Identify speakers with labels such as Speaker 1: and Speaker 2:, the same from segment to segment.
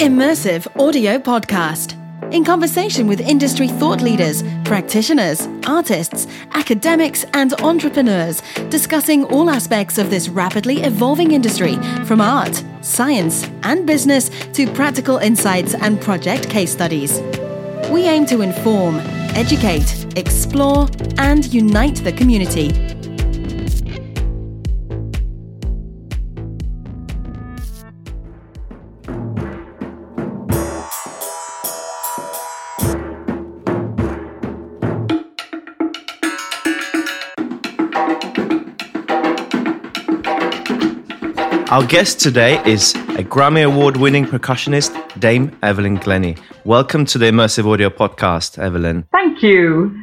Speaker 1: Immersive Audio Podcast. In conversation with industry thought leaders, practitioners, artists, academics, and entrepreneurs, discussing all aspects of this rapidly evolving industry from art, science, and business to practical insights and project case studies. We aim to inform, educate, explore, and unite the community
Speaker 2: Our guest today is a Grammy Award winning percussionist, Dame Evelyn Glennie. Welcome to the Immersive Audio Podcast, Evelyn.
Speaker 3: Thank you.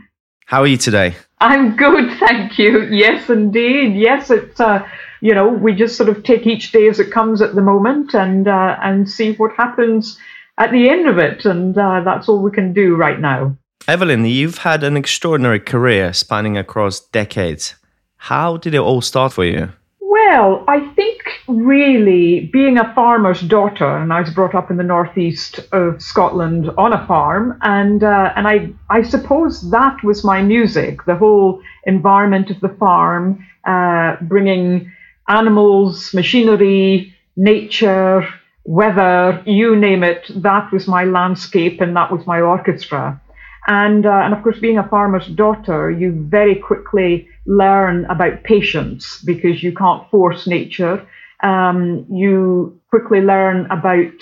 Speaker 2: How are you today?
Speaker 3: I'm good, thank you. Yes, indeed. Yes, it's, uh, you know, we just sort of take each day as it comes at the moment and, uh, and see what happens at the end of it. And uh, that's all we can do right now.
Speaker 2: Evelyn, you've had an extraordinary career spanning across decades. How did it all start for you?
Speaker 3: Well, I think really being a farmer's daughter, and I was brought up in the northeast of Scotland on a farm, and uh, and I I suppose that was my music, the whole environment of the farm, uh, bringing animals, machinery, nature, weather, you name it. That was my landscape, and that was my orchestra. And, uh, and of course, being a farmer's daughter, you very quickly learn about patience because you can't force nature. Um, you quickly learn about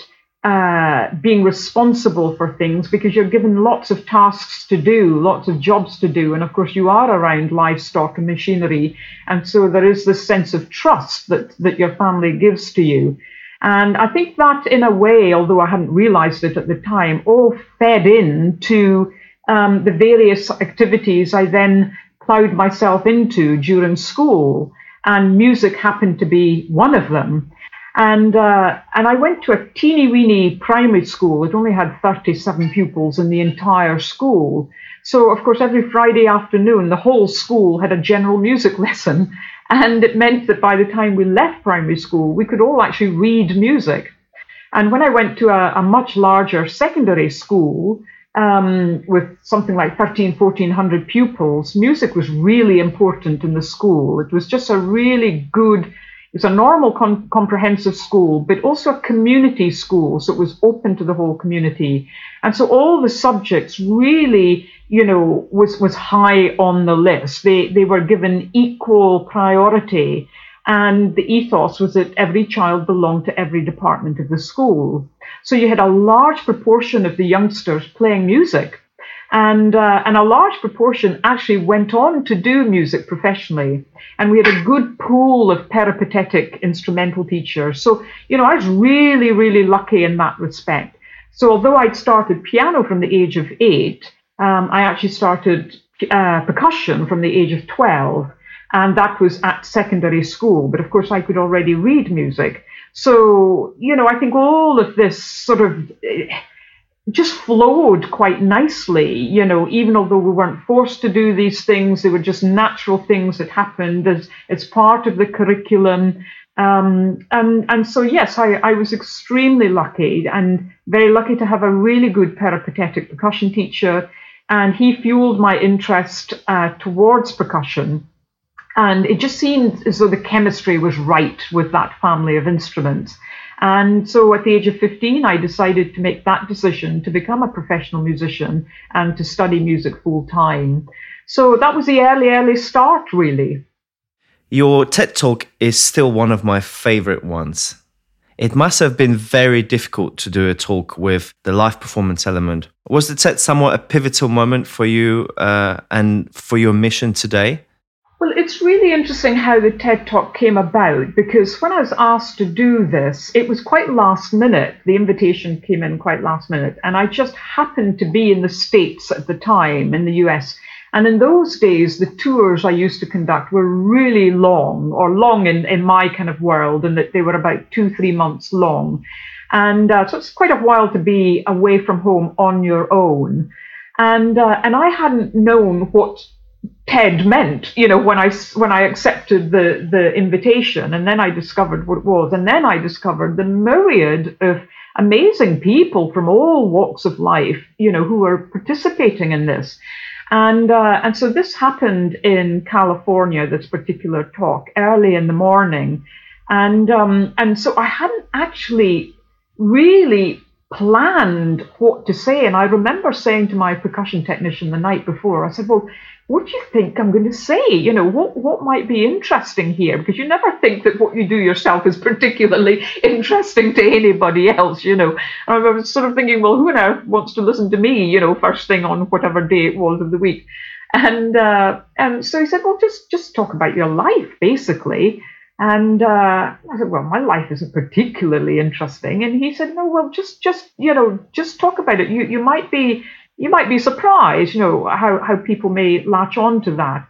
Speaker 3: uh, being responsible for things because you're given lots of tasks to do, lots of jobs to do. And of course, you are around livestock and machinery. And so there is this sense of trust that, that your family gives to you. And I think that, in a way, although I hadn't realized it at the time, all fed into um, the various activities I then ploughed myself into during school, and music happened to be one of them. And uh, and I went to a teeny weeny primary school. It only had 37 pupils in the entire school. So of course, every Friday afternoon, the whole school had a general music lesson, and it meant that by the time we left primary school, we could all actually read music. And when I went to a, a much larger secondary school, um, with something like 13, 1400 pupils, music was really important in the school. It was just a really good, it was a normal com- comprehensive school, but also a community school. So it was open to the whole community. And so all the subjects really, you know, was, was high on the list. They, they were given equal priority. And the ethos was that every child belonged to every department of the school. So you had a large proportion of the youngsters playing music. And, uh, and a large proportion actually went on to do music professionally. And we had a good pool of peripatetic instrumental teachers. So, you know, I was really, really lucky in that respect. So, although I'd started piano from the age of eight, um, I actually started uh, percussion from the age of 12 and that was at secondary school. But of course, I could already read music. So, you know, I think all of this sort of eh, just flowed quite nicely, you know, even although we weren't forced to do these things, they were just natural things that happened as, as part of the curriculum. Um, and, and so, yes, I, I was extremely lucky and very lucky to have a really good peripatetic percussion teacher. And he fueled my interest uh, towards percussion. And it just seemed as though the chemistry was right with that family of instruments. And so at the age of 15, I decided to make that decision to become a professional musician and to study music full time. So that was the early, early start, really.
Speaker 2: Your TED Talk is still one of my favorite ones. It must have been very difficult to do a talk with the live performance element. Was the TED somewhat a pivotal moment for you uh, and for your mission today?
Speaker 3: Well, it's really interesting how the TED Talk came about because when I was asked to do this, it was quite last minute. The invitation came in quite last minute, and I just happened to be in the States at the time, in the US. And in those days, the tours I used to conduct were really long, or long in, in my kind of world, and that they were about two, three months long. And uh, so it's quite a while to be away from home on your own. And, uh, and I hadn't known what TED meant, you know, when I when I accepted the the invitation, and then I discovered what it was, and then I discovered the myriad of amazing people from all walks of life, you know, who are participating in this. And uh, and so this happened in California. This particular talk early in the morning, and um, and so I hadn't actually really planned what to say. And I remember saying to my percussion technician the night before, I said, "Well, what do you think I'm going to say? You know, what, what might be interesting here? Because you never think that what you do yourself is particularly interesting to anybody else, you know. I was sort of thinking, well, who on earth wants to listen to me, you know, first thing on whatever day it was of the week? And uh, and so he said, well, just just talk about your life, basically. And uh, I said, well, my life isn't particularly interesting. And he said, no, well, just just you know, just talk about it. You you might be you might be surprised, you know, how, how people may latch on to that.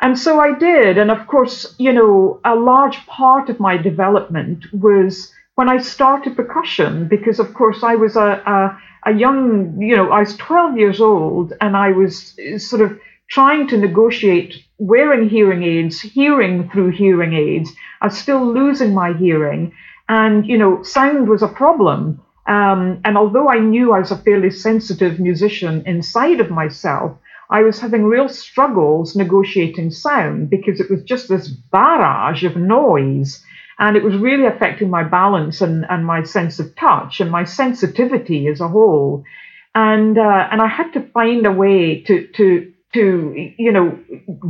Speaker 3: And so I did. And of course, you know, a large part of my development was when I started percussion, because of course I was a, a, a young, you know, I was 12 years old and I was sort of trying to negotiate wearing hearing aids, hearing through hearing aids. I was still losing my hearing. And, you know, sound was a problem. Um, and although I knew I was a fairly sensitive musician inside of myself, I was having real struggles negotiating sound because it was just this barrage of noise. And it was really affecting my balance and, and my sense of touch and my sensitivity as a whole. And uh, and I had to find a way to to to you know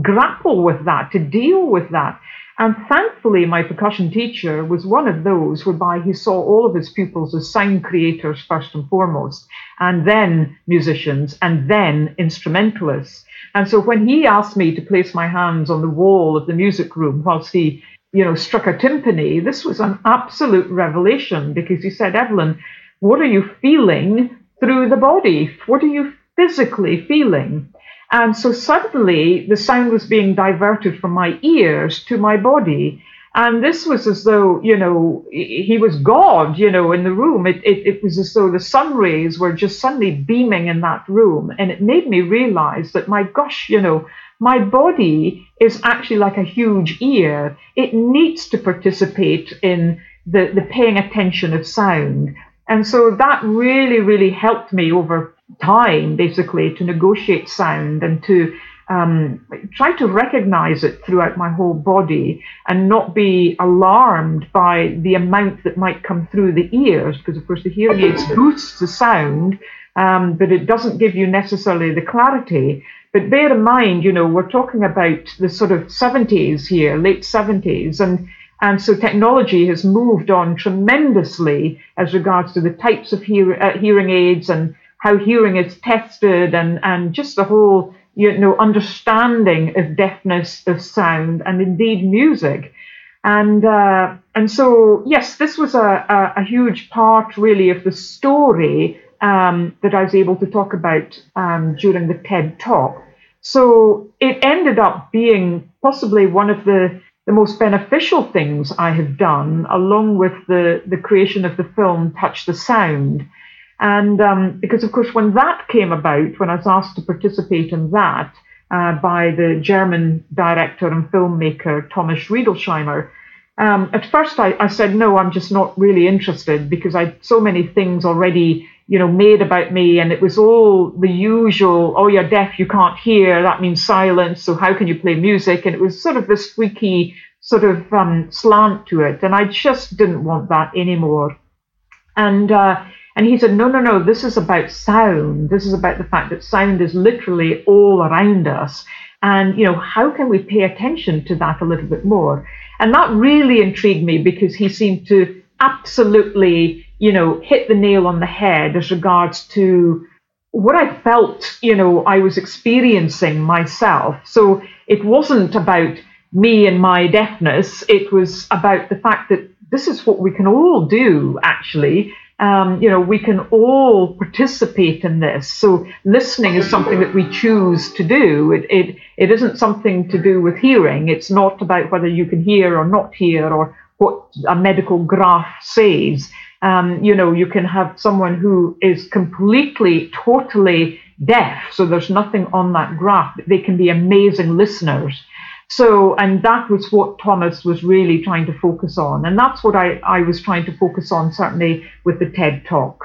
Speaker 3: grapple with that, to deal with that. And thankfully, my percussion teacher was one of those whereby he saw all of his pupils as sound creators first and foremost, and then musicians, and then instrumentalists. And so when he asked me to place my hands on the wall of the music room whilst he, you know, struck a timpani, this was an absolute revelation because he said, Evelyn, what are you feeling through the body? What are you physically feeling? And so suddenly the sound was being diverted from my ears to my body. And this was as though, you know, he was God, you know, in the room. It, it, it was as though the sun rays were just suddenly beaming in that room. And it made me realize that, my gosh, you know, my body is actually like a huge ear. It needs to participate in the, the paying attention of sound. And so that really, really helped me over time, basically, to negotiate sound and to um, try to recognize it throughout my whole body and not be alarmed by the amount that might come through the ears, because of course the hearing aids boosts the sound, um, but it doesn't give you necessarily the clarity. But bear in mind, you know, we're talking about the sort of 70s here, late 70s, and and so technology has moved on tremendously as regards to the types of hear, uh, hearing aids and how hearing is tested and, and just the whole you know understanding of deafness of sound and indeed music. And uh, and so yes this was a, a, a, huge part really of the story um, that I was able to talk about um, during the TED talk. So it ended up being possibly one of the the most beneficial things I have done along with the the creation of the film Touch the Sound and um, because, of course, when that came about, when I was asked to participate in that uh, by the German director and filmmaker Thomas Riedelsheimer, um, at first I, I, said, no, I'm just not really interested because I had so many things already, you know, made about me. And it was all the usual, oh, you're deaf, you can't hear, that means silence. So how can you play music? And it was sort of this squeaky sort of um, slant to it. And I just didn't want that anymore. And uh, and he said, no, no, no, this is about sound. This is about the fact that sound is literally all around us. And, you know, how can we pay attention to that a little bit more? And that really intrigued me because he seemed to absolutely, you know, hit the nail on the head as regards to what I felt, you know, I was experiencing myself. So it wasn't about me and my deafness. It was about the fact that this is what we can all do, actually um, you know, we can all participate in this. So listening is something that we choose to do. It, it, it isn't something to do with hearing. It's not about whether you can hear or not hear or what a medical graph says. Um, you know, you can have someone who is completely, totally deaf, so there's nothing on that graph. They can be amazing listeners. So, and that was what Thomas was really trying to focus on. And that's what I, I was trying to focus on, certainly with the TED talk.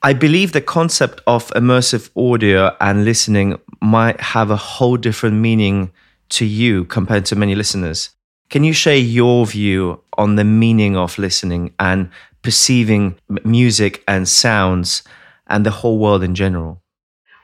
Speaker 2: I believe the concept of immersive audio and listening might have a whole different meaning to you compared to many listeners. Can you share your view on the meaning of listening and perceiving music and sounds and the whole world in general?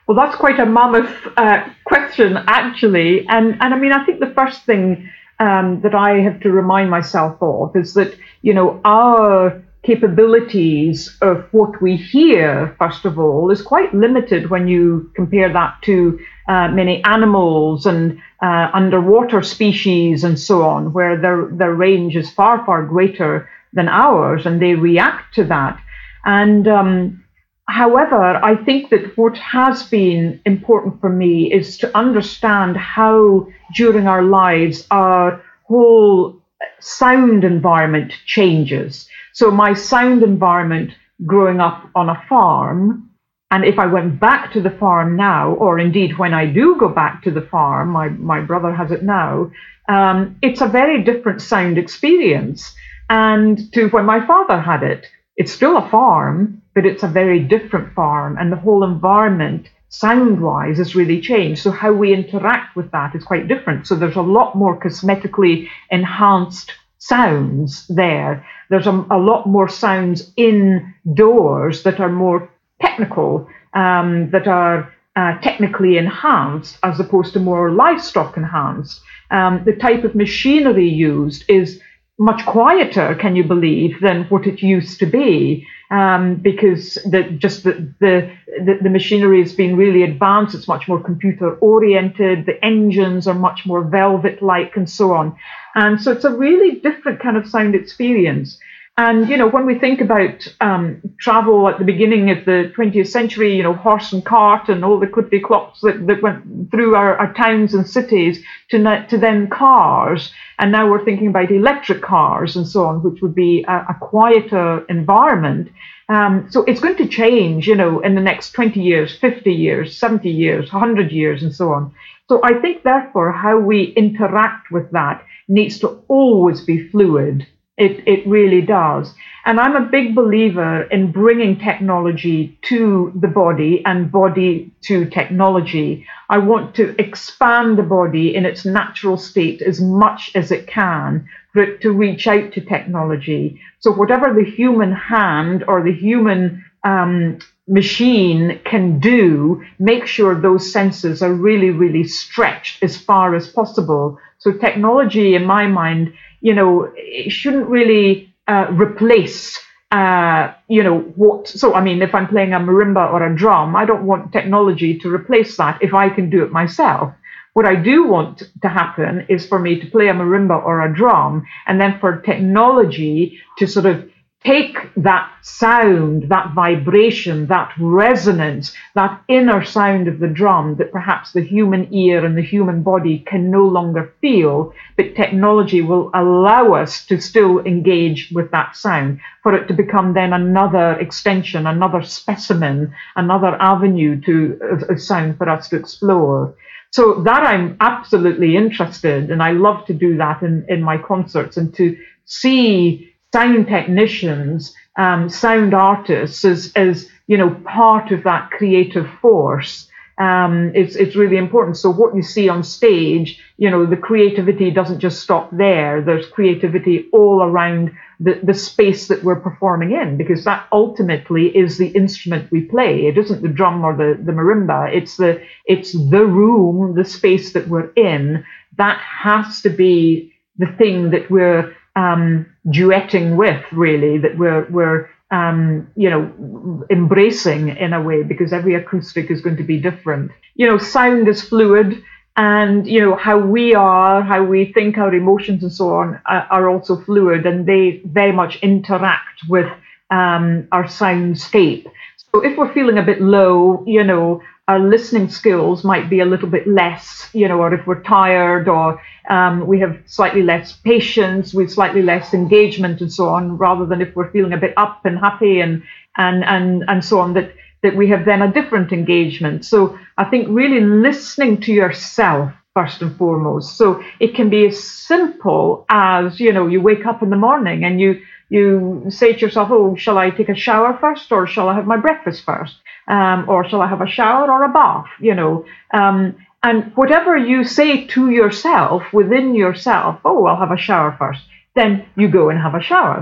Speaker 3: Well, that's quite a mammoth uh, question, actually. And, and I mean, I think the first thing um, that I have to remind myself of is that, you know, our capabilities of what we hear, first of all, is quite limited when you compare that to uh, many animals and uh, underwater species and so on, where their, their range is far, far greater than ours, and they react to that. And um, however, I think that what has been important for me is to understand how during our lives our whole sound environment changes. So my sound environment growing up on a farm, and if I went back to the farm now, or indeed when I do go back to the farm, my, my brother has it now, um, it's a very different sound experience. And to when my father had it, it's still a farm, but it's a very different farm, and the whole environment sound wise has really changed. So how we interact with that is quite different. So there's a lot more cosmetically enhanced sounds there. There's a, a lot more sounds indoors that are more technical, um, that are uh, technically enhanced as opposed to more livestock enhanced. Um, the type of machinery used is much quieter, can you believe, than what it used to be. Um, because the, just the, the, the, the, machinery has been really advanced. It's much more computer oriented. The engines are much more velvet like and so on. And so it's a really different kind of sound experience. And, you know, when we think about um, travel at the beginning of the 20th century, you know, horse and cart and all the clippy clops that, that went through our, our towns and cities to, to then cars. And now we're thinking about electric cars and so on, which would be a, a quieter environment. Um, so it's going to change, you know, in the next 20 years, 50 years, 70 years, 100 years, and so on. So I think, therefore, how we interact with that needs to always be fluid. It, it really does. And I'm a big believer in bringing technology to the body and body to technology. I want to expand the body in its natural state as much as it can for it to reach out to technology. So, whatever the human hand or the human um, machine can do, make sure those senses are really, really stretched as far as possible so technology, in my mind, you know, it shouldn't really uh, replace, uh, you know, what. So I mean, if I'm playing a marimba or a drum, I don't want technology to replace that if I can do it myself. What I do want to happen is for me to play a marimba or a drum, and then for technology to sort of take that sound, that vibration, that resonance, that inner sound of the drum that perhaps the human ear and the human body can no longer feel, but technology will allow us to still engage with that sound, for it to become then another extension, another specimen, another avenue to of, sound for us to explore. So that I'm absolutely interested, and I love to do that in, in my concerts and to see sound technicians, um, sound artists as, as, you know, part of that creative force. Um, it's, it's really important. So what you see on stage, you know, the creativity doesn't just stop there. There's creativity all around the, the space that we're performing in, because that ultimately is the instrument we play. It isn't the drum or the, the marimba. It's the, it's the room, the space that we're in. That has to be the thing that we're um, duetting with, really, that we're, we're um, you know, embracing in a way because every acoustic is going to be different. You know, sound is fluid and, you know, how we are, how we think, our emotions and so on are, are also fluid and they very much interact with um, our soundscape. So if we're feeling a bit low, you know, our listening skills might be a little bit less, you know, or if we're tired or um, we have slightly less patience, with slightly less engagement and so on, rather than if we're feeling a bit up and happy and and and and so on, that that we have then a different engagement. So I think really listening to yourself first and foremost. So it can be as simple as, you know, you wake up in the morning and you you say to yourself, oh, shall I take a shower first or shall I have my breakfast first? Um, or shall I have a shower or a bath? You know, um, and whatever you say to yourself within yourself, oh, I'll have a shower first, then you go and have a shower.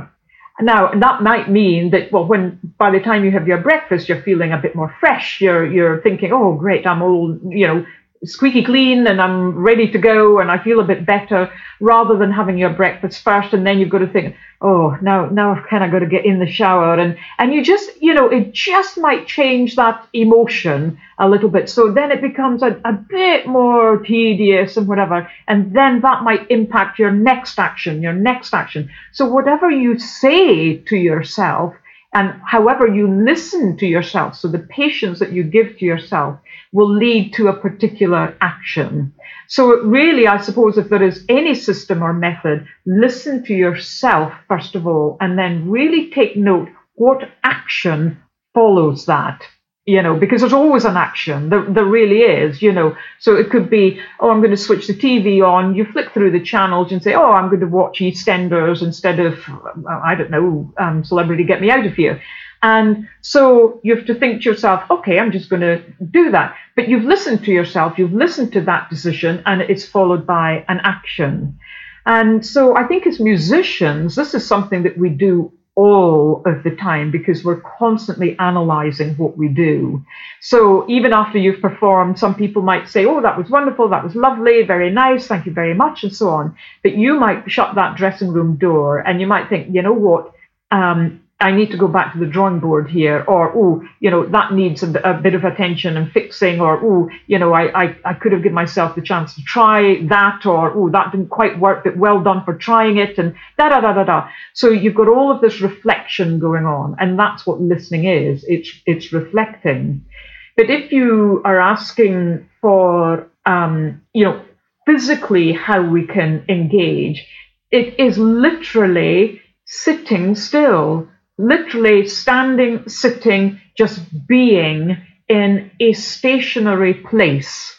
Speaker 3: Now that might mean that well, when by the time you have your breakfast, you're feeling a bit more fresh. You're you're thinking, oh great, I'm all you know squeaky clean and I'm ready to go and I feel a bit better rather than having your breakfast first and then you've got to think, oh, now now I've kind of got to get in the shower and and you just you know it just might change that emotion a little bit. So then it becomes a, a bit more tedious and whatever, and then that might impact your next action, your next action. So whatever you say to yourself and however you listen to yourself, so the patience that you give to yourself will lead to a particular action. So, really, I suppose if there is any system or method, listen to yourself first of all, and then really take note what action follows that you know, because there's always an action. There, there really is, you know. So it could be, oh, I'm going to switch the TV on. You flick through the channels and say, oh, I'm going to watch EastEnders instead of, I don't know, um, Celebrity Get Me Out of Here. And so you have to think to yourself, okay, I'm just going to do that. But you've listened to yourself, you've listened to that decision, and it's followed by an action. And so I think as musicians, this is something that we do all of the time because we're constantly analyzing what we do. So even after you've performed, some people might say, Oh, that was wonderful, that was lovely, very nice, thank you very much, and so on. But you might shut that dressing room door and you might think, you know what? Um, I need to go back to the drawing board here, or oh, you know, that needs a, a bit of attention and fixing, or oh, you know, I, I, I could have given myself the chance to try that, or oh, that didn't quite work, but well done for trying it, and da da da da da. So you've got all of this reflection going on, and that's what listening is. It's it's reflecting. But if you are asking for, um, you know, physically how we can engage, it is literally sitting still literally standing, sitting, just being in a stationary place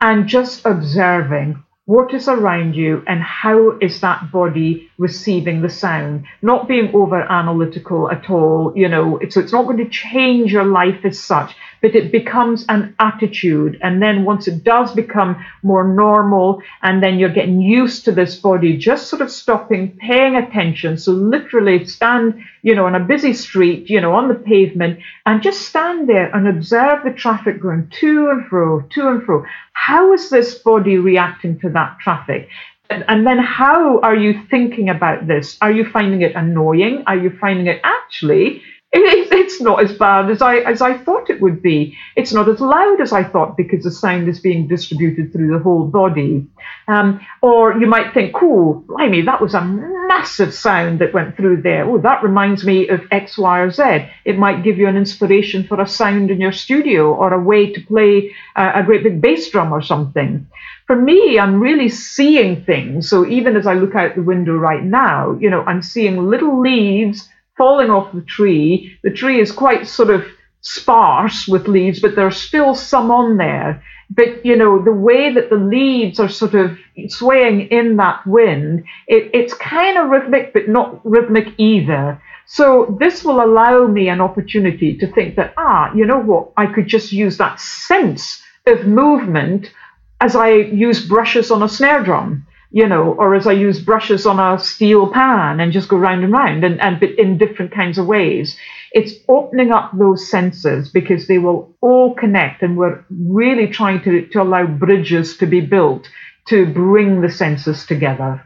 Speaker 3: and just observing what is around you and how is that body receiving the sound. Not being over analytical at all you know so it's not going to change your life as such but it becomes an attitude. And then once it does become more normal, and then you're getting used to this body, just sort of stopping, paying attention. So literally stand, you know, on a busy street, you know, on the pavement, and just stand there and observe the traffic going to and fro, to and fro. How is this body reacting to that traffic? And then how are you thinking about this? Are you finding it annoying? Are you finding it actually it, it's not as bad as I as I thought it would be. It's not as loud as I thought because the sound is being distributed through the whole body. Um, or you might think, "Cool, blimey, that was a massive sound that went through there. Oh, that reminds me of X, Y, or Z." It might give you an inspiration for a sound in your studio or a way to play a, a great big bass drum or something for me, I'm really seeing things. So even as I look out the window right now, you know, I'm seeing little leaves falling off the tree. The tree is quite sort of sparse with leaves, but there's still some on there. But you know, the way that the leaves are sort of swaying in that wind, it, it's kind of rhythmic, but not rhythmic either. So this will allow me an opportunity to think that, ah, you know what, I could just use that sense of movement as I use brushes on a snare drum you know, or as I use brushes on a steel pan and just go round and round and, and in different kinds of ways. It's opening up those senses because they will all connect and we're really trying to, to allow bridges to be built to bring the senses together.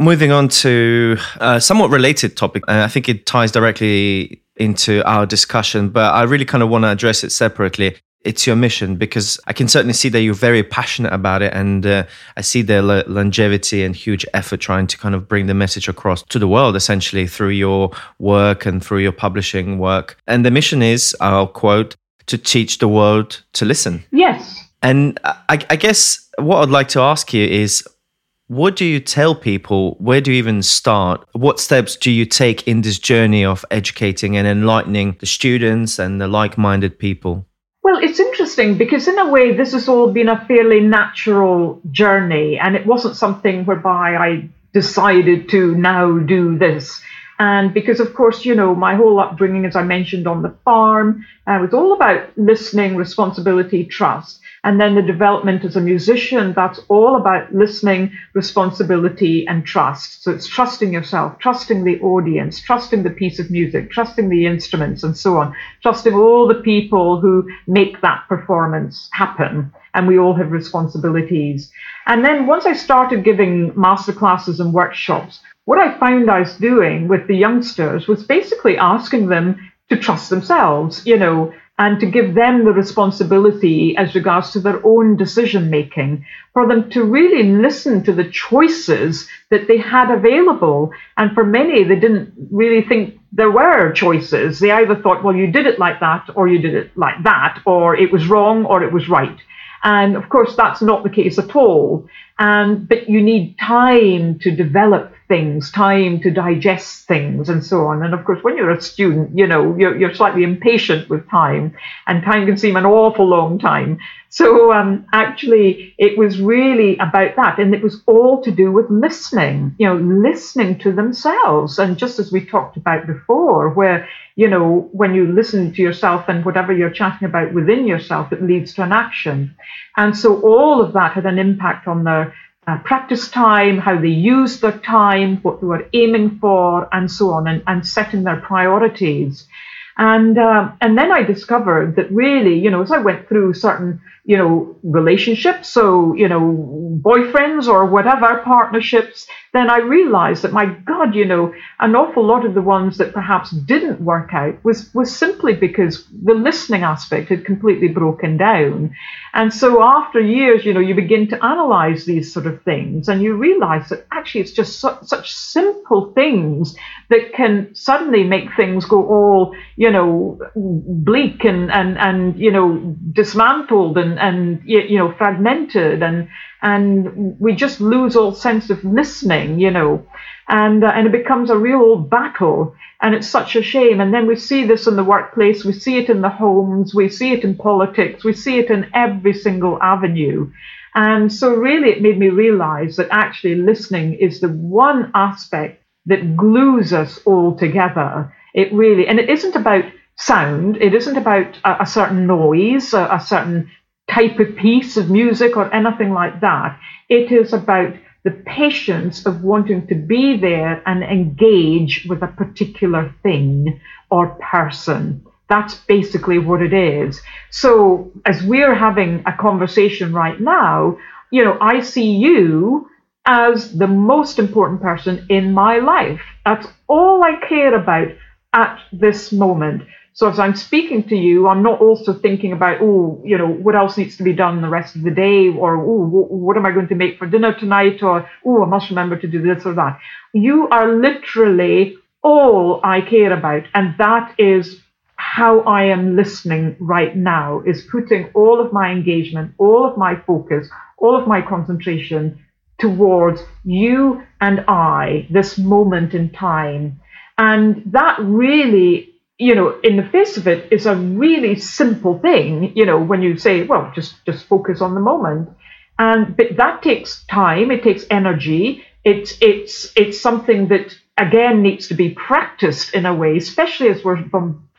Speaker 2: Moving on to a somewhat related topic, and I think it ties directly into our discussion, but I really kind of want to address it separately it's your mission because I can certainly see that you're very passionate about it, and uh, I see the longevity and huge effort trying to kind of bring the message across to the world, essentially through your work and through your publishing work. And the mission is, I'll quote, to teach the world to listen.
Speaker 3: Yes.
Speaker 2: And I, I guess what I'd like to ask you is. What do you tell people? Where do you even start? What steps do you take in this journey of educating and enlightening the students and the like minded people?
Speaker 3: Well, it's interesting because, in a way, this has all been a fairly natural journey, and it wasn't something whereby I decided to now do this. And because, of course, you know, my whole upbringing, as I mentioned on the farm, uh, was all about listening, responsibility, trust. And then the development as a musician, that's all about listening, responsibility, and trust. So it's trusting yourself, trusting the audience, trusting the piece of music, trusting the instruments, and so on, trusting all the people who make that performance happen. And we all have responsibilities. And then once I started giving masterclasses and workshops, what I found I was doing with the youngsters was basically asking them to trust themselves, you know, and to give them the responsibility as regards to their own decision making, for them to really listen to the choices that they had available. And for many, they didn't really think there were choices. They either thought, well, you did it like that, or you did it like that, or it was wrong, or it was right. And of course, that's not the case at all. And but you need time to develop things, time to digest things, and so on. And of course, when you're a student, you know, you're, you're slightly impatient with time, and time can seem an awful long time. So um, actually, it was really about that, and it was all to do with listening, you know, listening to themselves. And just as we talked about before, where you know, when you listen to yourself and whatever you're chatting about within yourself, it leads to an action. And so all of that had an impact on their uh, practice time, how they use their time, what they were aiming for, and so on, and, and setting their priorities. And uh, and then I discovered that really, you know, as I went through certain you know, relationships, so, you know, boyfriends or whatever, partnerships, then I realized that, my God, you know, an awful lot of the ones that perhaps didn't work out was, was simply because the listening aspect had completely broken down. And so after years, you know, you begin to analyze these sort of things and you realize that actually it's just su- such simple things that can suddenly make things go all, you know, bleak and, and, and you know, dismantled and, and you know fragmented and and we just lose all sense of listening you know. And uh, and it becomes a real old battle and it's such a shame. And then we see this in the workplace we see it in the homes we see it in politics we see it in every single avenue. And so really it made me realize that actually listening is the one aspect that glues us all together it really and it isn't about sound it isn't about a, a certain noise a, a certain type of piece of music or anything like that. It is about the patience of wanting to be there and engage with a particular thing or person. That's basically what it is. So, as we're having a conversation right now, you know, I see you as the most important person in my life. That's all I care about at this moment. So as I'm speaking to you, I'm not also thinking about, oh, you know, what else needs to be done the rest of the day, or oh, what am I going to make for dinner tonight, or oh, I must remember to do this or that. You are literally all I care about, and that is how I am listening right now. Is putting all of my engagement, all of my focus, all of my concentration towards you and I, this moment in time. And that really you know, in the face of it, is a really simple thing. You know, when you say, well, just just focus on the moment, and but that takes time. It takes energy. It's it's it's something that again needs to be practiced in a way, especially as we're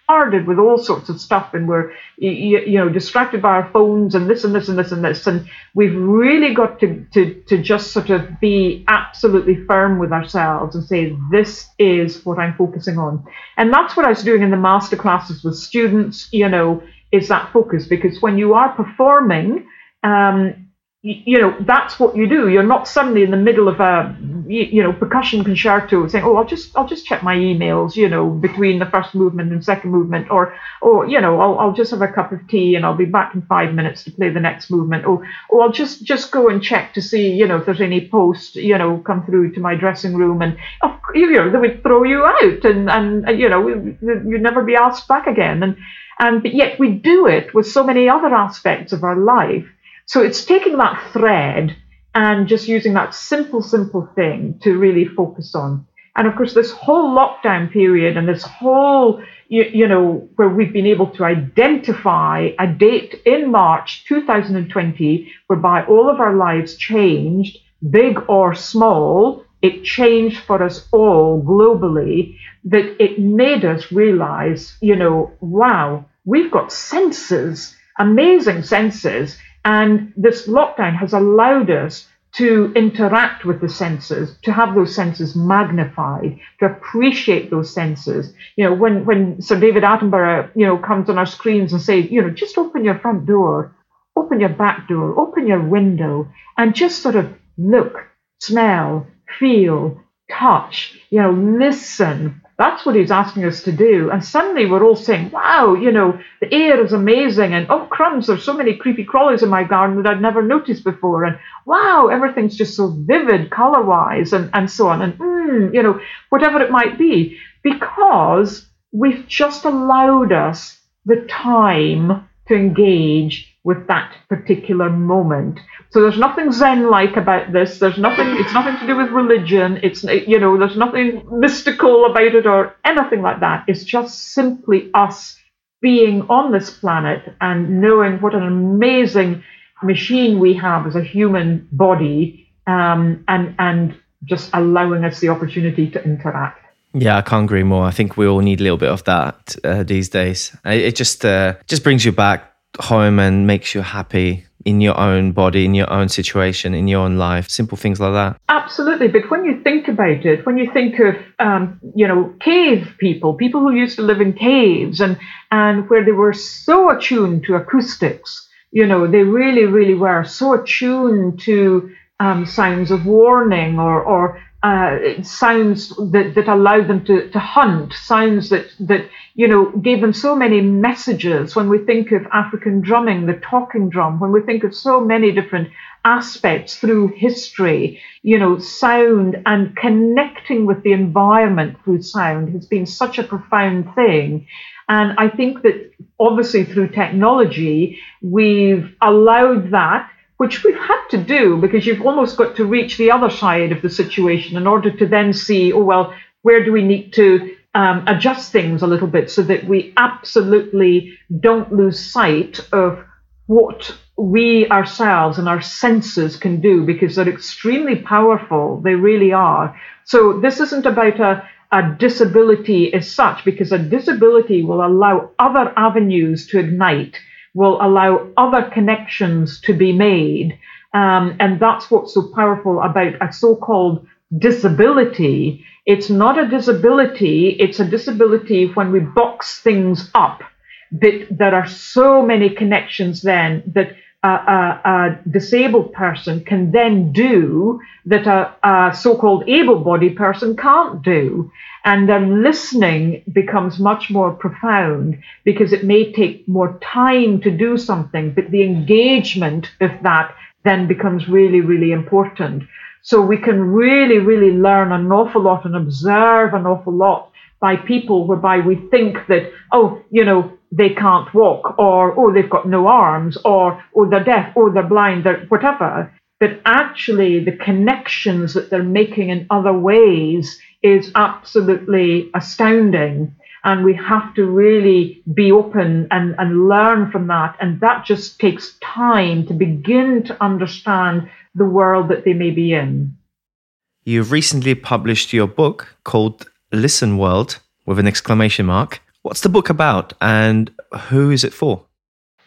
Speaker 3: bombarded with all sorts of stuff and we're you, you, know distracted by our phones and this and this and this and this and we've really got to, to to just sort of be absolutely firm with ourselves and say this is what I'm focusing on. And that's what I was doing in the master classes with students you know is that focus because when you are performing um, you know that's what you do. You're not suddenly in the middle of a you know percussion concerto saying oh i'll just i'll just check my emails you know between the first movement and second movement or or you know i'll, I'll just have a cup of tea and i'll be back in five minutes to play the next movement. Or or i'll just just go and check to see you know if there's any post you know come through to my dressing room and oh, you know they would throw you out and and uh, you know you'd never be asked back again. And and but yet we do it with so many other aspects of our life so it's taking that thread and just using that simple, simple thing to really focus on. And of course, this whole lockdown period and this whole, you, you know, where we've been able to identify a date in March 2020 whereby all of our lives changed, big or small, it changed for us all globally, that it made us realize, you know, wow, we've got senses, amazing senses, and this lockdown has allowed us to interact with the senses, to have those senses magnified, to appreciate those senses. You know, when, when Sir David Attenborough, you know, comes on our screens and says, you know, just open your front door, open your back door, open your window, and just sort of look, smell, feel, touch, you know, listen. That's what he's asking us to do. And suddenly we're all saying, wow, you know, the air is amazing. And oh, crumbs, there's so many creepy crawlies in my garden that I'd never noticed before. And wow, everything's just so vivid color wise and, and so on. And, mm, you know, whatever it might be. Because we've just allowed us the time to engage with that particular moment. So there's nothing Zen-like about this. There's nothing. It's nothing to do with religion. It's you know. There's nothing mystical about it or anything like that. It's just simply us being on this planet and knowing what an amazing machine we have as a human body, um, and and just allowing us the opportunity to interact.
Speaker 2: Yeah, I can't agree more. I think we all need a little bit of that uh, these days. It just uh, just brings you back home and makes you happy in your own body, in your own situation, in your own life. Simple things like that.
Speaker 3: Absolutely. But when you think about it, when you think of, um, you know, cave people, people who used to live in caves and, and where they were so attuned to acoustics, you know, they really, really were so attuned to um, sounds of warning or, or uh, sounds that, that allowed them to, to hunt, sounds that, that, you know, gave them so many messages. When we think of African drumming, the talking drum, when we think of so many different aspects through history, you know, sound and connecting with the environment through sound has been such a profound thing. And I think that obviously through technology, we've allowed that which we've had to do because you've almost got to reach the other side of the situation in order to then see, oh, well, where do we need to um, adjust things a little bit so that we absolutely don't lose sight of what we ourselves and our senses can do because they're extremely powerful. They really are. So this isn't about a, a disability as such because a disability will allow other avenues to ignite will allow other connections to be made. Um, and that's what's so powerful about a so called disability. It's not a disability, it's a disability when we box things up. But there are so many connections then that a, a, a disabled person can then do that a, a so called able bodied person can't do. And then listening becomes much more profound because it may take more time to do something, but the engagement of that then becomes really, really important. So we can really, really learn an awful lot and observe an awful lot by people whereby we think that, oh, you know, they can't walk, or oh, they've got no arms, or oh, they're deaf, or they're blind, they're whatever. But actually, the connections that they're making in other ways is absolutely astounding. And we have to really be open and, and learn from that. And that just takes time to begin to understand the world that they may be in.
Speaker 2: You've recently published your book called Listen World with an exclamation mark. What's the book about and who is it for?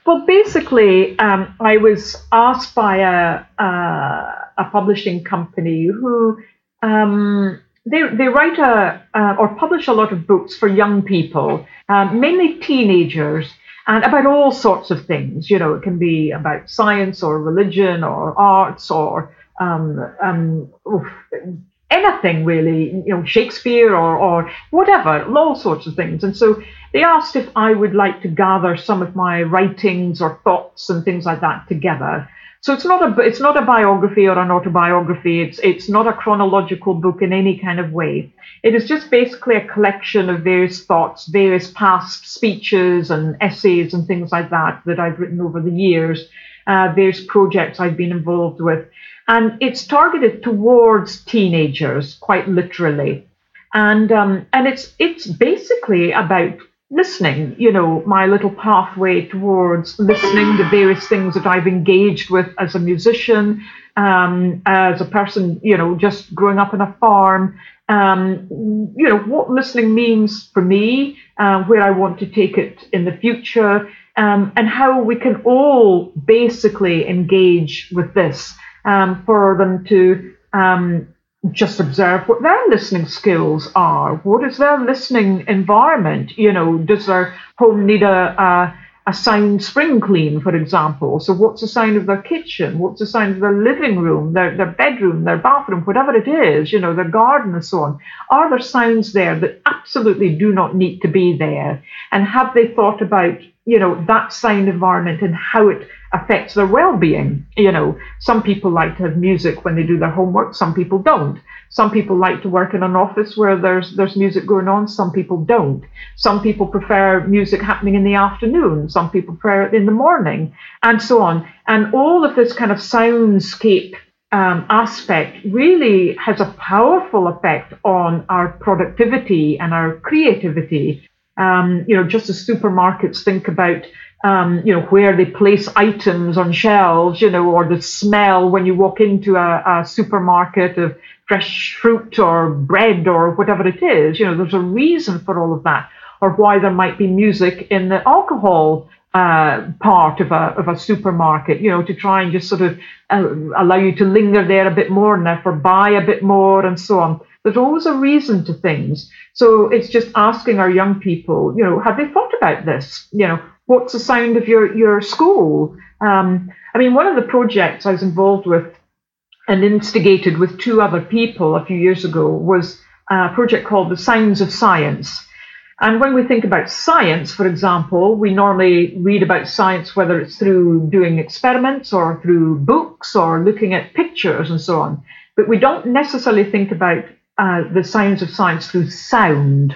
Speaker 3: Well, basically, um, I was asked by a, a, a publishing company who um, they, they write a, uh, or publish a lot of books for young people, um, mainly teenagers, and about all sorts of things. You know, it can be about science or religion or arts or um, um, oof, anything really, you know, Shakespeare or, or whatever, all sorts of things. And so they asked if I would like to gather some of my writings or thoughts and things like that together. So it's not a it's not a biography or an autobiography. It's it's not a chronological book in any kind of way. It is just basically a collection of various thoughts, various past speeches and essays and things like that that I've written over the years, uh, various projects I've been involved with. And it's targeted towards teenagers, quite literally. and um, and it's it's basically about listening. You know, my little pathway towards listening the various things that I've engaged with as a musician, um, as a person. You know, just growing up on a farm. Um, you know what listening means for me, uh, where I want to take it in the future, um, and how we can all basically engage with this um, for them to um, just observe what their listening skills are. What is their listening environment? You know, does their home need a, a, a sound spring clean, for example? So, what's the sound of their kitchen? What's the sound of their living room, their, their bedroom, their bathroom, whatever it is, you know, their garden and so on? Are there sounds there that absolutely do not need to be there? And have they thought about, you know, that sound environment and how it affects their well-being. You know, some people like to have music when they do their homework, some people don't. Some people like to work in an office where there's there's music going on, some people don't. Some people prefer music happening in the afternoon, some people prefer it in the morning, and so on. And all of this kind of soundscape um, aspect really has a powerful effect on our productivity and our creativity. Um, you know, just as supermarkets think about um, you know, where they place items on shelves, you know, or the smell when you walk into a, a, supermarket of fresh fruit or bread or whatever it is. You know, there's a reason for all of that, or why there might be music in the alcohol uh, part of a of a supermarket. You know, to try and just sort of uh, allow you to linger there a bit more and therefore buy a bit more and so on. There's always a reason to things. So it's just asking our young people, you know, have they thought about this? You know, what's the sound of your, your school? Um, I mean, one of the projects I was involved with and instigated with two other people a few years ago was a project called The Sounds of Science. And when we think about science, for example, we normally read about science whether it's through doing experiments or through books or looking at pictures and so on. But we don't necessarily think about uh, the sounds of science through sound.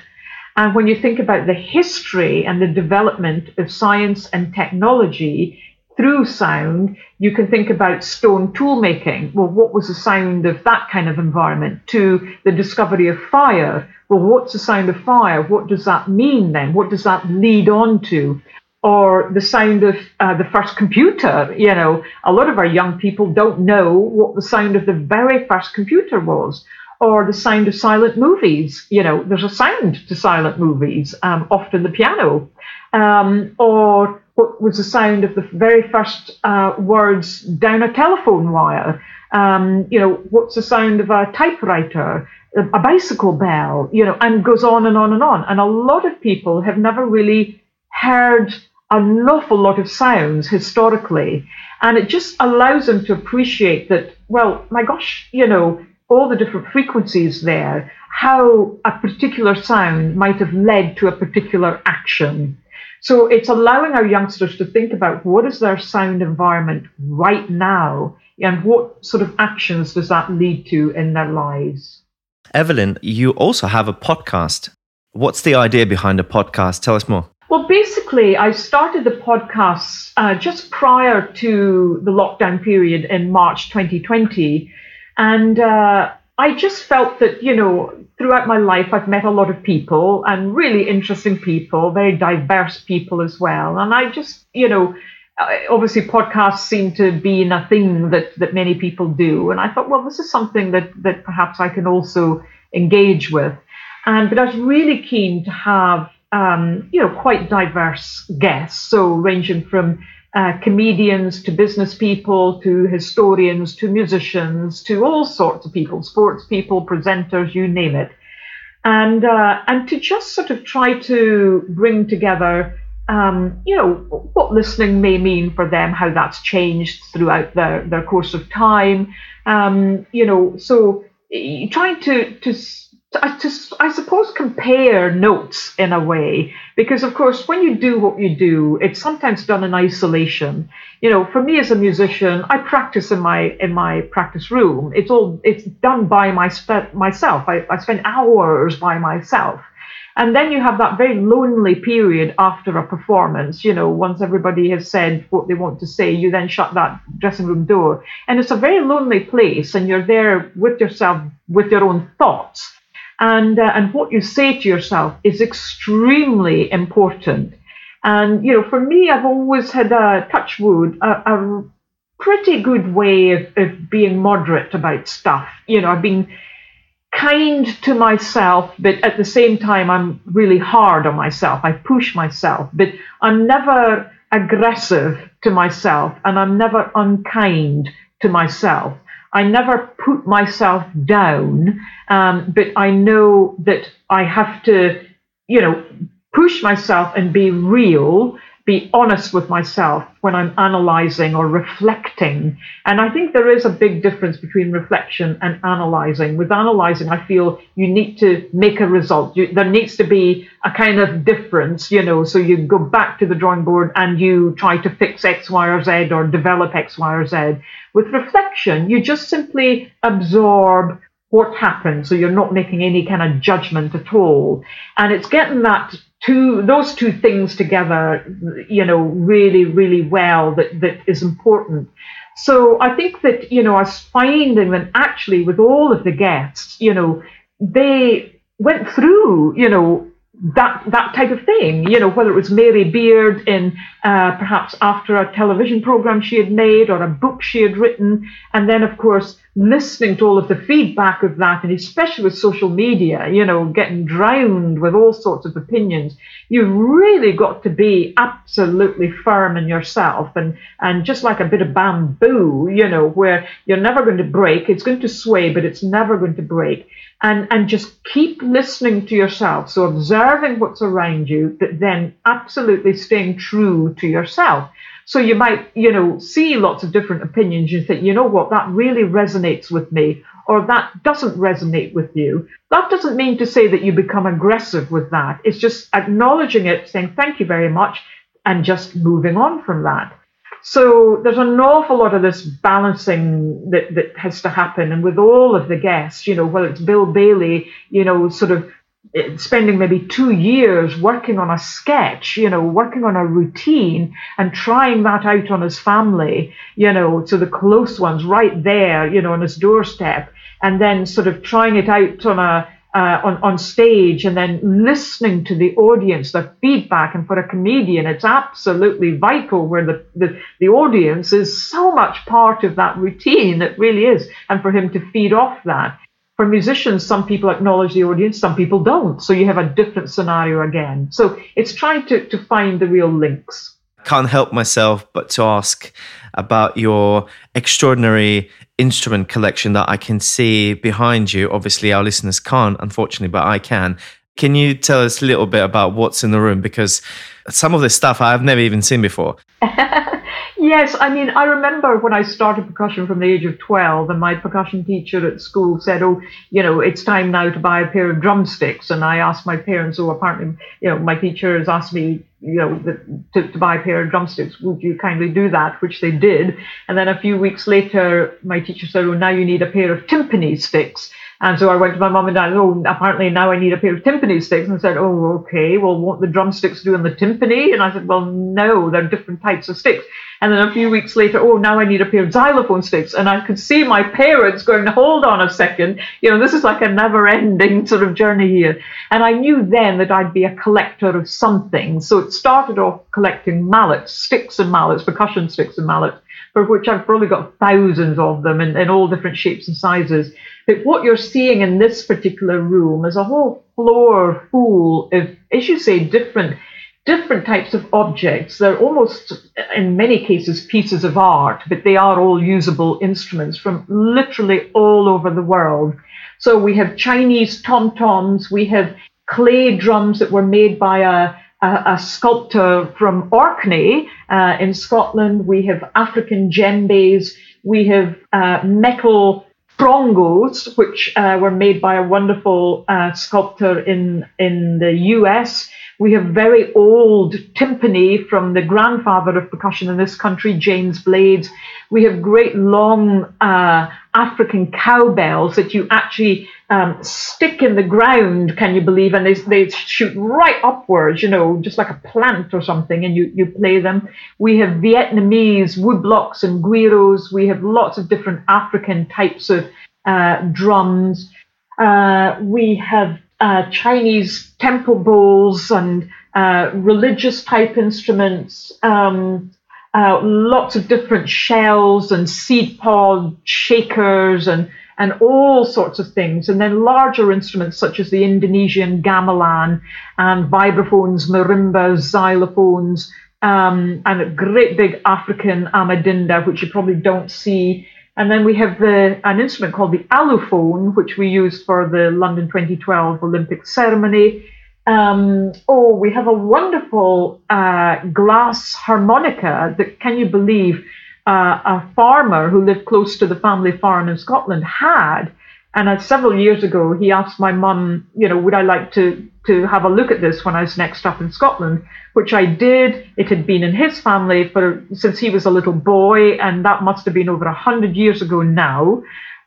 Speaker 3: And when you think about the history and the development of science and technology through sound, you can think about stone tool making. Well, what was the sound of that kind of environment? To the discovery of fire. Well, what's the sound of fire? What does that mean then? What does that lead on to? Or the sound of uh, the first computer. You know, a lot of our young people don't know what the sound of the very first computer was or the sound of silent movies. You know, there's a sound to silent movies, um, often the piano, um, or what was the sound of the very first uh, words down a telephone wire. Um, you know, what's the sound of a typewriter, a bicycle bell, you know, and goes on and on and on. And a lot of people have never really heard an awful lot of sounds historically. And it just allows them to appreciate that, well, my gosh, you know, all the different frequencies there, how a particular sound might have led to a particular action. So it's allowing our youngsters to think about what is their sound environment right now and what sort of actions does that lead to in their lives.
Speaker 2: Evelyn, you also have a podcast. What's the idea behind the podcast? Tell us more.
Speaker 3: Well, basically, I started the podcast uh, just prior to the lockdown period in March 2020 and uh, I just felt that, you know, throughout my life, I've met a lot of people and really interesting people, very diverse people as well. And I just, you know, uh, obviously podcasts seem to be in a thing that, that many people do. And I thought, well, this is something that, that perhaps I can also engage with. And but I was really keen to have um, you know quite diverse guests, so ranging from uh, comedians to business people to historians to musicians to all sorts of people, sports people, presenters, you name it. And, uh, and to just sort of try to bring together, um, you know, what listening may mean for them, how that's changed throughout their, their course of time. Um, you know, so trying to, to I I suppose, compare notes in a way, because of course, when you do what you do, it's sometimes done in isolation. You know, for me as a musician, I practice in my in my practice room. It's all it's done by my myself. I, I spend hours by myself, and then you have that very lonely period after a performance. You know, once everybody has said what they want to say, you then shut that dressing room door, and it's a very lonely place, and you're there with yourself, with your own thoughts And, uh, and what you say to yourself is extremely important. And, you know, for me, I've always had a touch wood, a, a pretty good way of, of being moderate about stuff. You know, I've been kind to myself, but at the same time, I'm really hard on myself. I push myself, but I'm never aggressive to myself and I'm never unkind to myself. I never put myself down, um, but I know that I have to, you know, push myself and be real be honest with myself when I'm analyzing or reflecting. And I think there is a big difference between reflection and analyzing. With analyzing, I feel you need to make a result. You, there needs to be a kind of difference, you know, so you go back to the drawing board and you try to fix X, Y, or Z or develop X, Y, or Z. With reflection, you just simply absorb what happened. So you're not making any kind of judgment at all. And it's getting that two those two things together you know really really well that that is important. So i think that you know i was finding that actually with all of the guests you know they went through you know that that type of thing, you know, whether it was Mary Beard in uh, perhaps after a television program she had made or a book she had written, and then of course listening to all of the feedback of that, and especially with social media, you know, getting drowned with all sorts of opinions, you've really got to be absolutely firm in yourself and and just like a bit of bamboo, you know, where you're never going to break, it's going to sway, but it's never going to break and and just keep listening to yourself. So observing what's around you but then absolutely staying true to yourself. So you might you know see lots of different opinions. You think you know what? That really resonates with me or that doesn't resonate with you. That doesn't mean to say that you become aggressive with that. It's just acknowledging it saying thank you very much and just moving on from that so there's an awful lot of this balancing that, that has to happen. And with all of the guests, you know, whether it's Bill Bailey, you know, sort of eh, spending maybe two years working on a sketch, you know, working on a routine and trying that out on his family, you know, to the close ones right there, you know, on his doorstep, and then sort of trying it out on a uh, on, on stage and then listening to the audience, the feedback. And for a comedian, it's absolutely vital where the, the, the audience is so much part of that routine. It really is. And for him to feed off that. For musicians, some people acknowledge the audience, some people don't. So you have a different scenario again. So it's trying to, to find the real links
Speaker 2: can't help myself but to ask about your extraordinary instrument collection that I can see behind you. Obviously, our listeners can't, unfortunately, but I can. Can you tell us a little bit about what's in the room? Because some of this stuff I've never even seen before.
Speaker 3: yes, I mean, I remember when I started percussion from the age of 12, and my percussion teacher at school said, Oh, you know, it's time now to buy a pair of drumsticks. And I asked my parents, Oh, apparently, you know, my teacher has asked me, you know, to, to buy a pair of drumsticks. Would you kindly do that? Which they did. And then a few weeks later, my teacher said, Oh, now you need a pair of timpani sticks. And so I went to my mum and dad, oh, apparently now I need a pair of timpani sticks. And said, oh, okay, well, what the drumsticks do in the timpani? And I said, well, no, they're different types of sticks. And then a few weeks later, oh, now I need a pair of xylophone sticks. And I could see my parents going, hold on a second. You know, this is like a never ending sort of journey here. And I knew then that I'd be a collector of something. So it started off collecting mallets, sticks and mallets, percussion sticks and mallets for which I've probably got thousands of them in, in all different shapes and sizes. But what you're seeing in this particular room is a whole floor full of, as you say, different different types of objects. They're almost, in many cases, pieces of art, but they are all usable instruments from literally all over the world. So we have Chinese tom toms, we have clay drums that were made by a a, a sculptor from Orkney uh, in Scotland. We have African djembes. We have uh, metal brongos, which uh, were made by a wonderful uh, sculptor in in the U.S. We have very old timpani from the grandfather of percussion in this country, James Blades. We have great long uh, African cowbells that you actually um, stick in the ground, can you believe? And they, they shoot right upwards, you know, just like a plant or something, and you, you play them. We have Vietnamese woodblocks and guiros. We have lots of different African types of uh, drums. Uh, we have uh, Chinese temple bowls and uh, religious type instruments, um, uh, lots of different shells and seed pod shakers and and all sorts of things. And then larger instruments such as the Indonesian gamelan and vibraphones, marimbas, xylophones, um, and a great big African amadinda, which you probably don't see. And then we have the, an instrument called the Aluphone, which we used for the London 2012 Olympic ceremony. Um, oh, we have a wonderful uh, glass harmonica that, can you believe, uh, a farmer who lived close to the family farm in Scotland had. And uh, several years ago, he asked my mum, you know, would I like to, to have a look at this when I was next up in Scotland, which I did. It had been in his family for since he was a little boy, and that must have been over a hundred years ago now.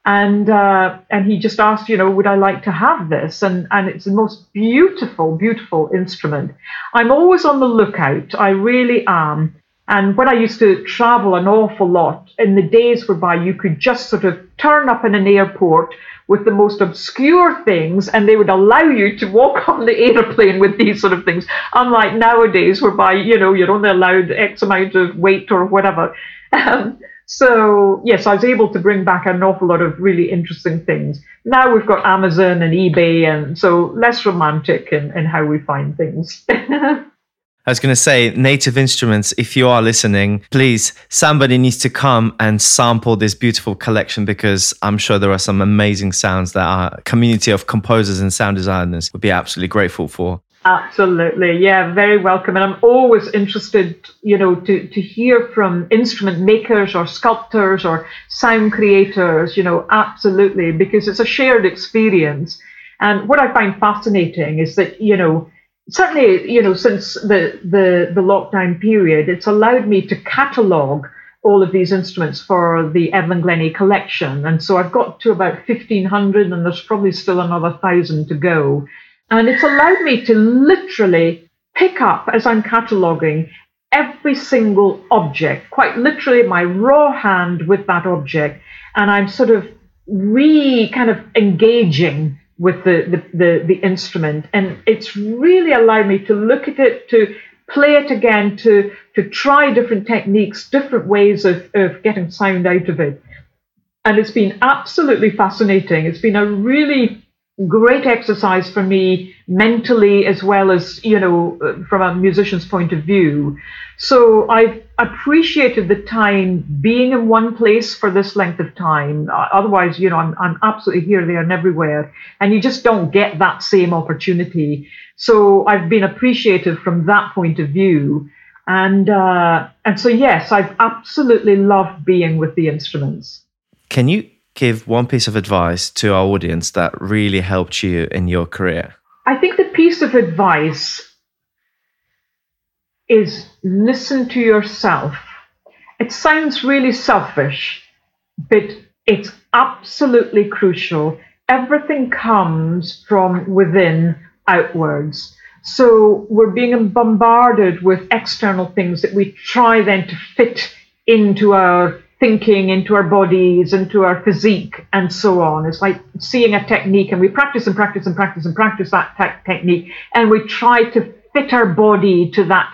Speaker 3: And uh, and he just asked, you know, would I like to have this? And and it's the most beautiful, beautiful instrument. I'm always on the lookout. I really am and when I used to travel an awful lot, in the days whereby you could just sort of turn up in an airport with the most obscure things and they would allow you to walk on the airplane with these sort of things, unlike nowadays whereby, you know, you're only allowed X amount of weight or whatever. Um, so, yes, I was able to bring back an awful lot of really interesting things. Now we've got Amazon and eBay, and so less romantic in, in how we find things.
Speaker 2: I was going to say, Native Instruments, if you are listening, please, somebody needs to come and sample this beautiful collection because I'm sure there are some amazing sounds that our community of composers and sound designers would be absolutely grateful for.
Speaker 3: Absolutely. Yeah, very welcome. And I'm always interested, you know, to, to hear from instrument makers or sculptors or sound creators, you know, absolutely, because it's a shared experience. And what I find fascinating is that, you know, certainly, you know, since the, the, the lockdown period, it's allowed me to catalogue all of these instruments for the Evelyn Glennie collection. And so I've got to about 1,500, and there's probably still another 1,000 to go. And it's allowed me to literally pick up, as I'm cataloguing, every single object, quite literally my raw hand with that object. And I'm sort of re kind of engaging with the, the, the, the, instrument. And it's really allowed me to look at it, to play it again, to, to try different techniques, different ways of, of getting sound out of it. And it's been absolutely fascinating. It's been a really great exercise for me mentally as well as you know from a musician's point of view. So i've appreciated the time being in one place for this length of time. Otherwise you know i'm, I'm absolutely here there and everywhere. And you just don't get that same opportunity. So i've been appreciative from that point of view. And uh, and so yes i've absolutely loved being with the instruments.
Speaker 2: Can you give one piece of advice to our audience that really helped you in your career?
Speaker 3: I think the piece of advice is listen to yourself. It sounds really selfish, but it's absolutely crucial. Everything comes from within outwards. So we're being bombarded with external things that we try then to fit into our thinking into our bodies, into our physique, and so on. It's like seeing a technique, and we practice and practice and practice and practice that te- technique, and we try to fit our body to that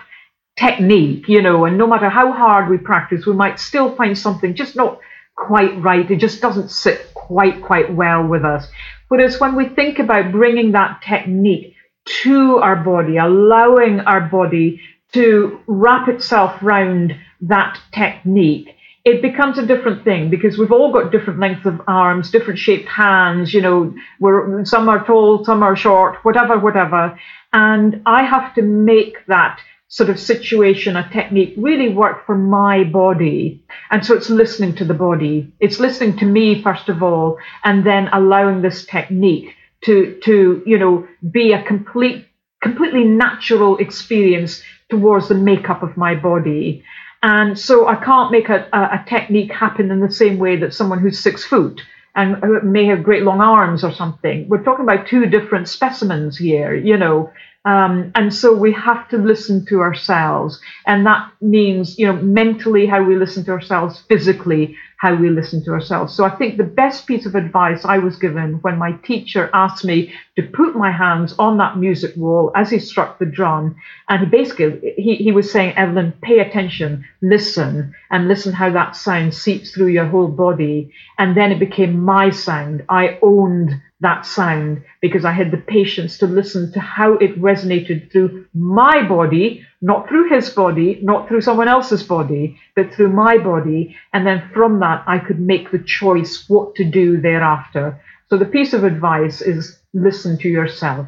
Speaker 3: technique, you know, and no matter how hard we practice, we might still find something just not quite right. It just doesn't sit quite, quite well with us. Whereas when we think about bringing that technique to our body, allowing our body to wrap itself round that technique, it becomes a different thing because we've all got different lengths of arms, different shaped hands, you know, we're, some are tall, some are short, whatever, whatever. And I have to make that sort of situation, a technique really work for my body. And so it's listening to the body. It's listening to me, first of all, and then allowing this technique to, to, you know, be a complete, completely natural experience towards the makeup of my body. And so I can't make a, a, technique happen in the same way that someone who's six foot and may have great long arms or something. We're talking about two different specimens here, you know. Um, and so we have to listen to ourselves. And that means, you know, mentally how we listen to ourselves, physically, how we listen to ourselves. So I think the best piece of advice I was given when my teacher asked me to put my hands on that music wall as he struck the drum, and he basically he, he was saying, Evelyn, pay attention, listen, and listen how that sound seeps through your whole body. And then it became my sound. I owned that sound because I had the patience to listen to how it resonated through my body, not through his body, not through someone else's body, but through my body. And then from that, I could make the choice what to do thereafter. So the piece of advice is listen to yourself.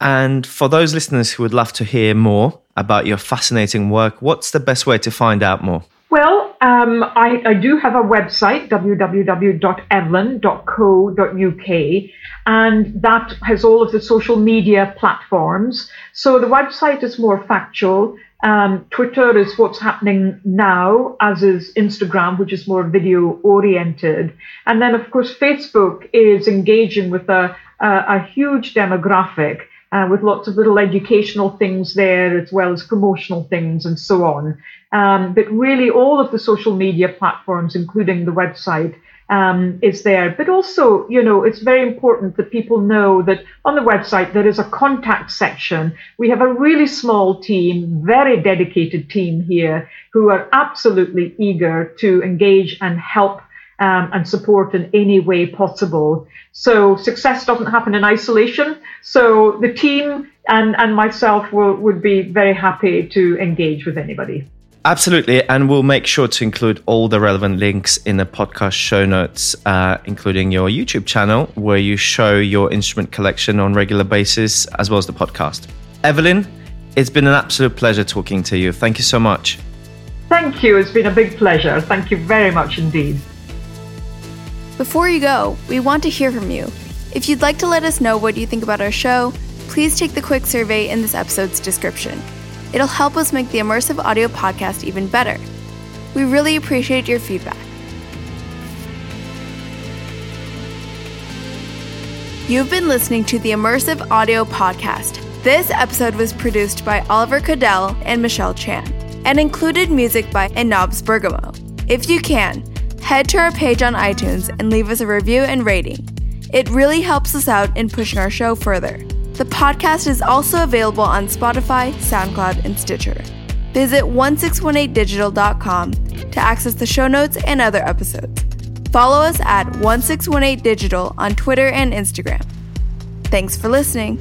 Speaker 2: And for those listeners who would love to hear more about your fascinating work, what's the best way to find out more?
Speaker 3: Well, um, I, I, do have a website, www.evelyn.co.uk, and that has all of the social media platforms. So the website is more factual. Um, Twitter is what's happening now, as is Instagram, which is more video oriented. And then, of course, Facebook is engaging with a, a, a huge demographic. Uh, with lots of little educational things there, as well as promotional things and so on. Um, but really, all of the social media platforms, including the website, um, is there. But also, you know, it's very important that people know that on the website there is a contact section. We have a really small team, very dedicated team here, who are absolutely eager to engage and help um, and support in any way possible. So success doesn't happen in isolation. So the team and, and myself will, would be very happy to engage with anybody.
Speaker 2: Absolutely. And we'll make sure to include all the relevant links in the podcast show notes, uh, including your YouTube channel, where you show your instrument collection on regular basis, as well as the podcast. Evelyn, it's been an absolute pleasure talking to you. Thank you so much.
Speaker 3: Thank you. It's been a big pleasure. Thank you very much indeed.
Speaker 4: Before you go, we want to hear from you. If you'd like to let us know what you think about our show, please take the quick survey in this episode's description. It'll help us make the immersive audio podcast even better. We really appreciate your feedback. You've been listening to the Immersive Audio Podcast. This episode was produced by Oliver Kadel and Michelle Chan and included music by Enobs Bergamo. If you can, head to our page on iTunes and leave us a review and rating. It really helps us out in pushing our show further. The podcast is also available on Spotify, SoundCloud, and Stitcher. Visit 1618digital.com to access the show notes and other episodes. Follow us at 1618digital on Twitter and Instagram. Thanks for listening.